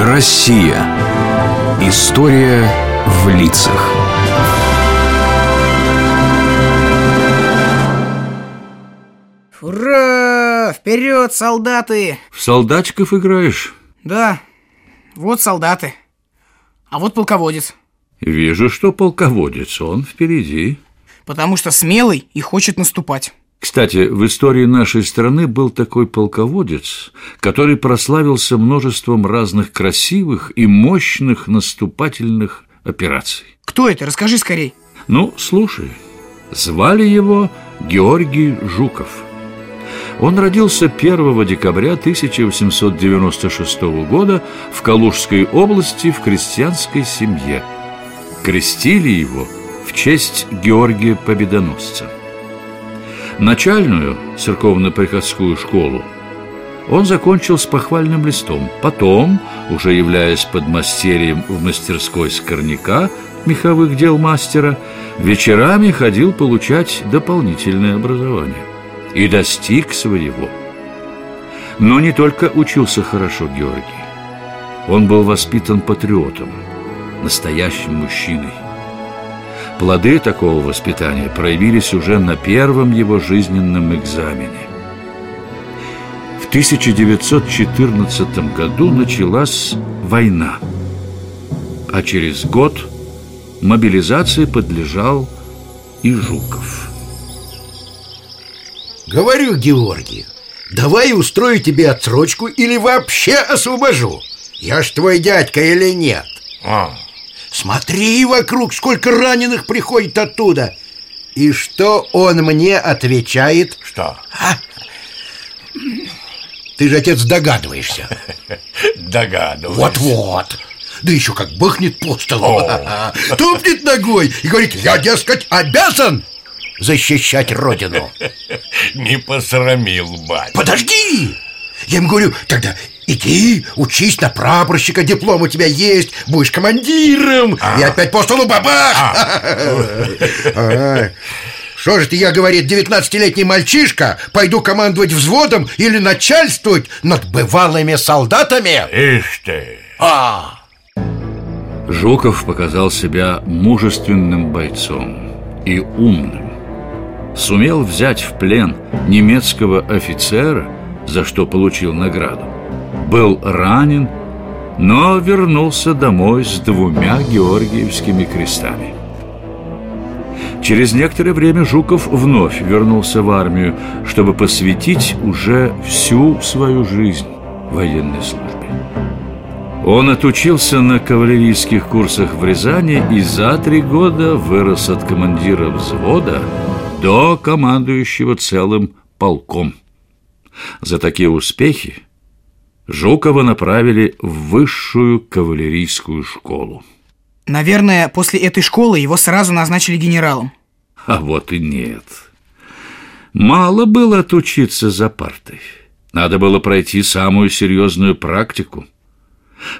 Россия. История в лицах. Ура! Вперед, солдаты! В солдатиков играешь? Да, вот солдаты. А вот полководец. Вижу, что полководец, он впереди. Потому что смелый и хочет наступать. Кстати, в истории нашей страны был такой полководец, который прославился множеством разных красивых и мощных наступательных операций. Кто это? Расскажи скорей. Ну, слушай, звали его Георгий Жуков. Он родился 1 декабря 1896 года в Калужской области в крестьянской семье. Крестили его в честь Георгия Победоносца. Начальную церковно-приходскую школу он закончил с похвальным листом. Потом, уже являясь подмастерьем в мастерской скорняка меховых дел мастера, вечерами ходил получать дополнительное образование и достиг своего. Но не только учился хорошо Георгий. Он был воспитан патриотом, настоящим мужчиной. Плоды такого воспитания проявились уже на первом его жизненном экзамене. В 1914 году началась война, а через год мобилизации подлежал и Жуков. Говорю, Георгий, давай устрою тебе отсрочку или вообще освобожу. Я ж твой дядька или нет? А. Смотри вокруг, сколько раненых приходит оттуда И что он мне отвечает? Что? А? Ты же, отец, догадываешься Догадываюсь Вот-вот да еще как бахнет по столу Тупнет ногой и говорит Я, дескать, обязан защищать родину Не посрамил, бать Подожди! Я ему говорю, тогда Иди, учись на прапорщика, диплом у тебя есть, будешь командиром. А. И опять по столу бабах. А. Что же ты, я, говорит, 19-летний мальчишка, пойду командовать взводом или начальствовать над бывалыми солдатами? Ишь ты! А! Жуков показал себя мужественным бойцом и умным. Сумел взять в плен немецкого офицера, за что получил награду был ранен, но вернулся домой с двумя Георгиевскими крестами. Через некоторое время Жуков вновь вернулся в армию, чтобы посвятить уже всю свою жизнь военной службе. Он отучился на кавалерийских курсах в Рязани и за три года вырос от командира взвода до командующего целым полком. За такие успехи Жукова направили в высшую кавалерийскую школу. Наверное, после этой школы его сразу назначили генералом. А вот и нет. Мало было отучиться за партой. Надо было пройти самую серьезную практику.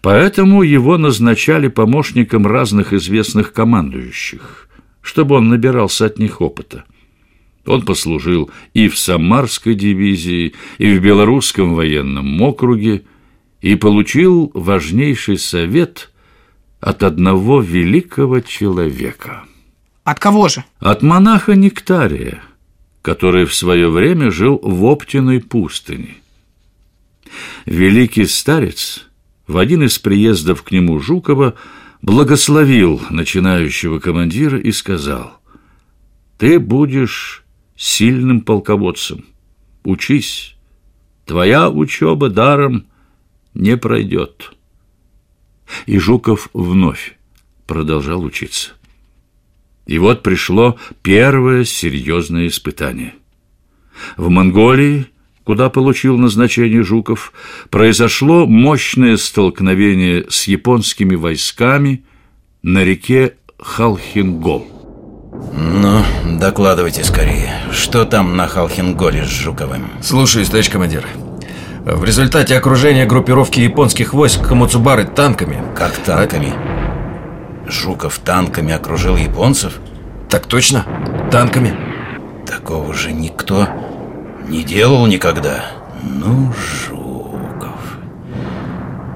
Поэтому его назначали помощником разных известных командующих, чтобы он набирался от них опыта. Он послужил и в Самарской дивизии, и в Белорусском военном округе, и получил важнейший совет от одного великого человека. От кого же? От монаха Нектария, который в свое время жил в Оптиной пустыне. Великий старец в один из приездов к нему Жукова благословил начинающего командира и сказал, «Ты будешь сильным полководцем. Учись, твоя учеба даром не пройдет. И Жуков вновь продолжал учиться. И вот пришло первое серьезное испытание. В Монголии, куда получил назначение Жуков, произошло мощное столкновение с японскими войсками на реке Халхингол. Ну, докладывайте скорее. Что там на Халхинголе с Жуковым? Слушаюсь, товарищ командир. В результате окружения группировки японских войск Камуцубары танками Как танками? Жуков танками окружил японцев? Так точно, танками Такого же никто не делал никогда Ну, Жуков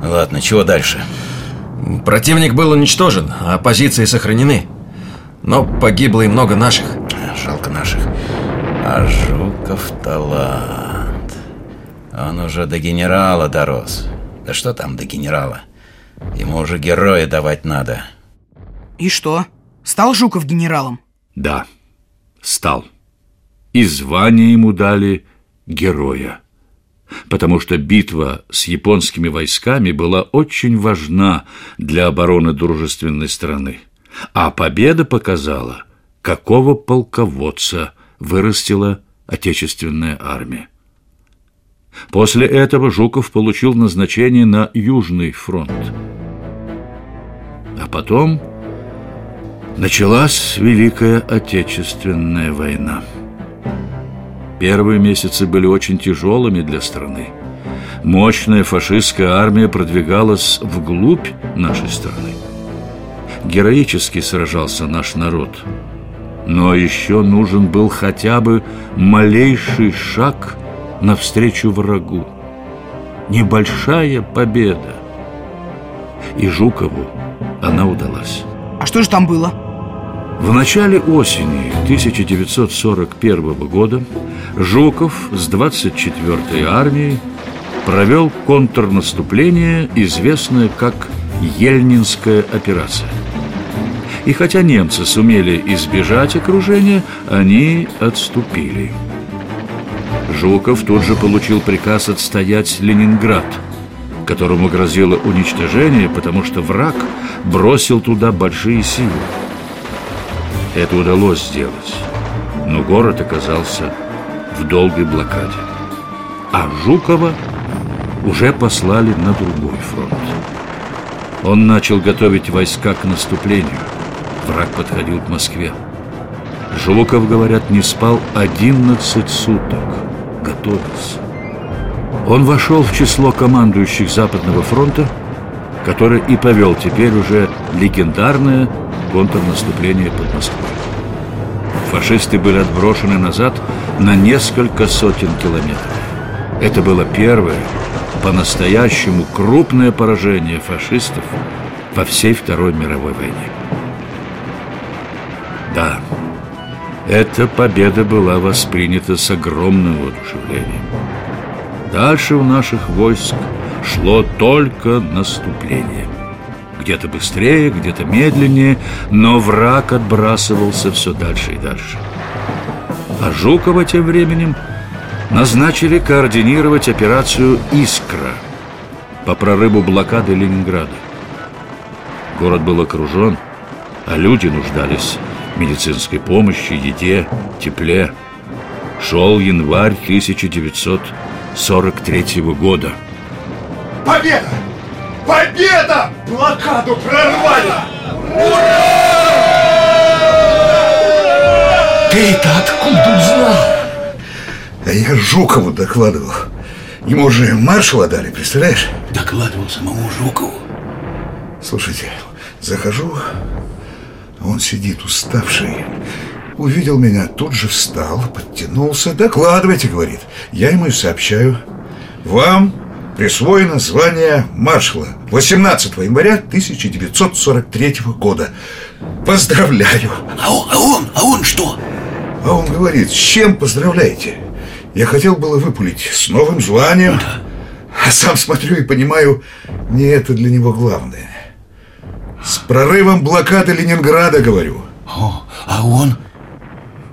Ладно, чего дальше? Противник был уничтожен, а позиции сохранены. Но погибло и много наших. Жалко наших. А Жуков талант. Он уже до генерала дорос. Да что там до генерала? Ему уже героя давать надо. И что? Стал Жуков генералом? Да, стал. И звание ему дали героя. Потому что битва с японскими войсками была очень важна для обороны дружественной страны. А победа показала, какого полководца вырастила отечественная армия. После этого Жуков получил назначение на Южный фронт. А потом началась Великая Отечественная война. Первые месяцы были очень тяжелыми для страны. Мощная фашистская армия продвигалась вглубь нашей страны. Героически сражался наш народ. Но еще нужен был хотя бы малейший шаг навстречу врагу. Небольшая победа. И Жукову она удалась. А что же там было? В начале осени 1941 года Жуков с 24-й армией провел контрнаступление, известное как Ельнинская операция. И хотя немцы сумели избежать окружения, они отступили. Жуков тут же получил приказ отстоять Ленинград, которому грозило уничтожение, потому что враг бросил туда большие силы. Это удалось сделать, но город оказался в долгой блокаде. А Жукова уже послали на другой фронт. Он начал готовить войска к наступлению. Враг подходил к Москве. Жуков, говорят, не спал 11 суток. Готовился. Он вошел в число командующих Западного фронта, который и повел теперь уже легендарное контрнаступление под Москвой. Фашисты были отброшены назад на несколько сотен километров. Это было первое, по-настоящему крупное поражение фашистов во всей Второй мировой войне. Да, эта победа была воспринята с огромным воодушевлением. Дальше у наших войск шло только наступление. Где-то быстрее, где-то медленнее, но враг отбрасывался все дальше и дальше. А Жукова тем временем назначили координировать операцию «Искра» по прорыву блокады Ленинграда. Город был окружен, а люди нуждались медицинской помощи, еде, тепле. Шел январь 1943 года. Победа! Победа! Блокаду прорвали! Ты-то откуда узнал? А я Жукову докладывал. Ему уже маршала дали, представляешь? Докладывал самому Жукову. Слушайте, захожу, он сидит уставший. Увидел меня, тут же встал, подтянулся. Докладывайте, говорит. Я ему и сообщаю. Вам присвоено звание маршала 18 января 1943 года. Поздравляю! А он, а он, а он что? А он говорит, с чем поздравляете? Я хотел было выпулить с новым званием, а сам смотрю и понимаю, не это для него главное. С прорывом блокады Ленинграда, говорю. О, а он?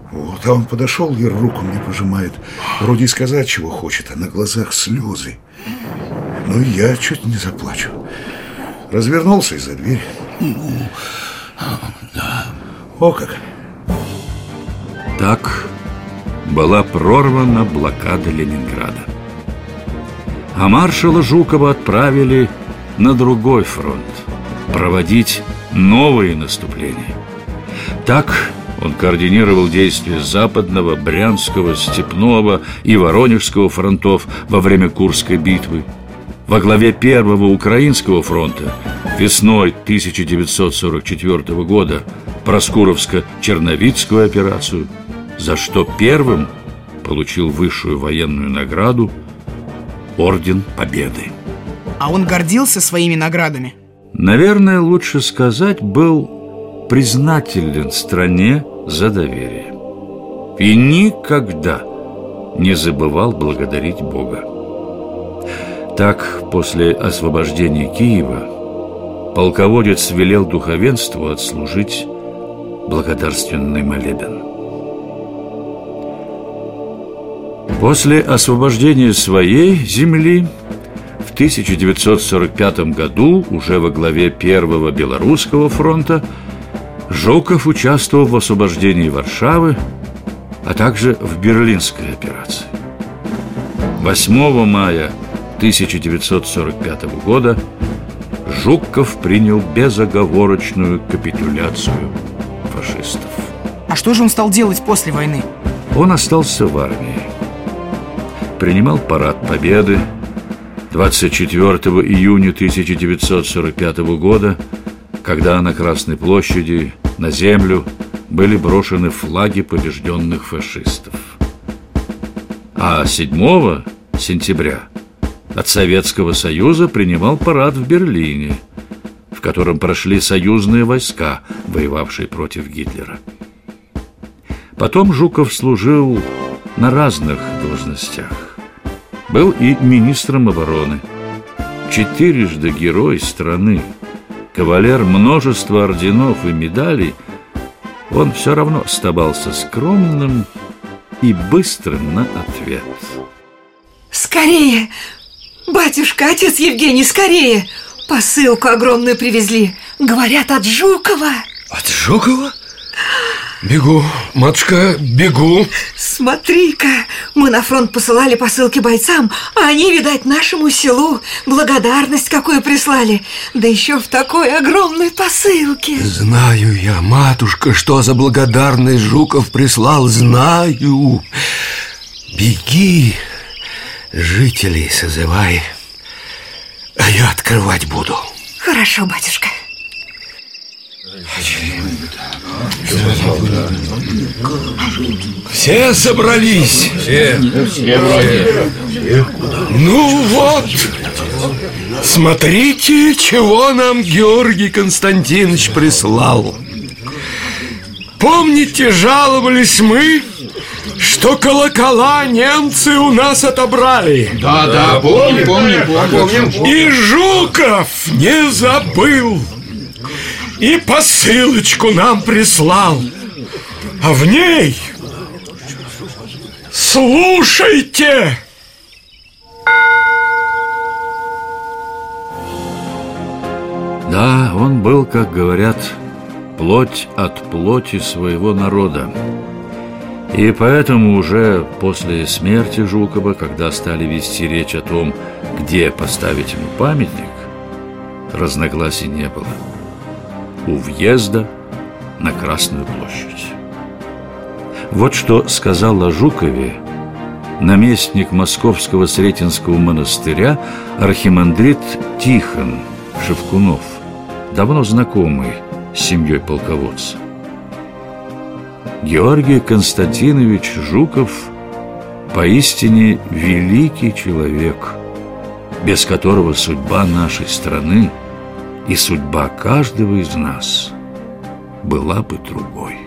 Вот, а он подошел и руку мне пожимает. Вроде и сказать, чего хочет, а на глазах слезы. Ну, и я чуть не заплачу. Развернулся и за дверь. Да. О как! Так была прорвана блокада Ленинграда. А маршала Жукова отправили на другой фронт проводить новые наступления. Так он координировал действия Западного, Брянского, Степного и Воронежского фронтов во время Курской битвы. Во главе Первого Украинского фронта весной 1944 года Проскуровско-Черновицкую операцию, за что первым получил высшую военную награду Орден Победы. А он гордился своими наградами? Наверное, лучше сказать, был признателен стране за доверие. И никогда не забывал благодарить Бога. Так, после освобождения Киева, полководец велел духовенству отслужить благодарственный молебен. После освобождения своей земли 1945 году, уже во главе Первого Белорусского фронта, Жуков участвовал в освобождении Варшавы, а также в Берлинской операции. 8 мая 1945 года Жуков принял безоговорочную капитуляцию фашистов. А что же он стал делать после войны? Он остался в армии. Принимал парад Победы 24 июня 1945 года, когда на Красной площади на землю были брошены флаги побежденных фашистов. А 7 сентября от Советского Союза принимал парад в Берлине, в котором прошли союзные войска, воевавшие против Гитлера. Потом Жуков служил на разных должностях. Был и министром обороны, четырежды герой страны, кавалер множества орденов и медалей, он все равно оставался скромным и быстрым на ответ. Скорее! Батюшка, отец Евгений, скорее! Посылку огромную привезли. Говорят, от Жукова. От Жукова? Бегу, матушка, бегу. Смотри-ка, мы на фронт посылали посылки бойцам А они, видать, нашему селу благодарность какую прислали. Да еще в такой огромной посылке. Знаю я, матушка, что за благодарность Жуков прислал Знаю. Беги, жителей созывай А я открывать буду. Хорошо, батюшка Все собрались? Все. Все вроде. Ну вот, смотрите, чего нам Георгий Константинович прислал. Помните, жаловались мы, что колокола немцы у нас отобрали? Да, да, помним, помним, помним. И Жуков не забыл. И посылочку нам прислал. А в ней... Слушайте! Да, он был, как говорят, плоть от плоти своего народа. И поэтому уже после смерти Жукова, когда стали вести речь о том, где поставить ему памятник, разногласий не было. У въезда на Красную площадь. Вот что сказал о Жукове наместник Московского Сретенского монастыря архимандрит Тихон Шевкунов, давно знакомый с семьей полководца. Георгий Константинович Жуков поистине великий человек, без которого судьба нашей страны и судьба каждого из нас была бы другой.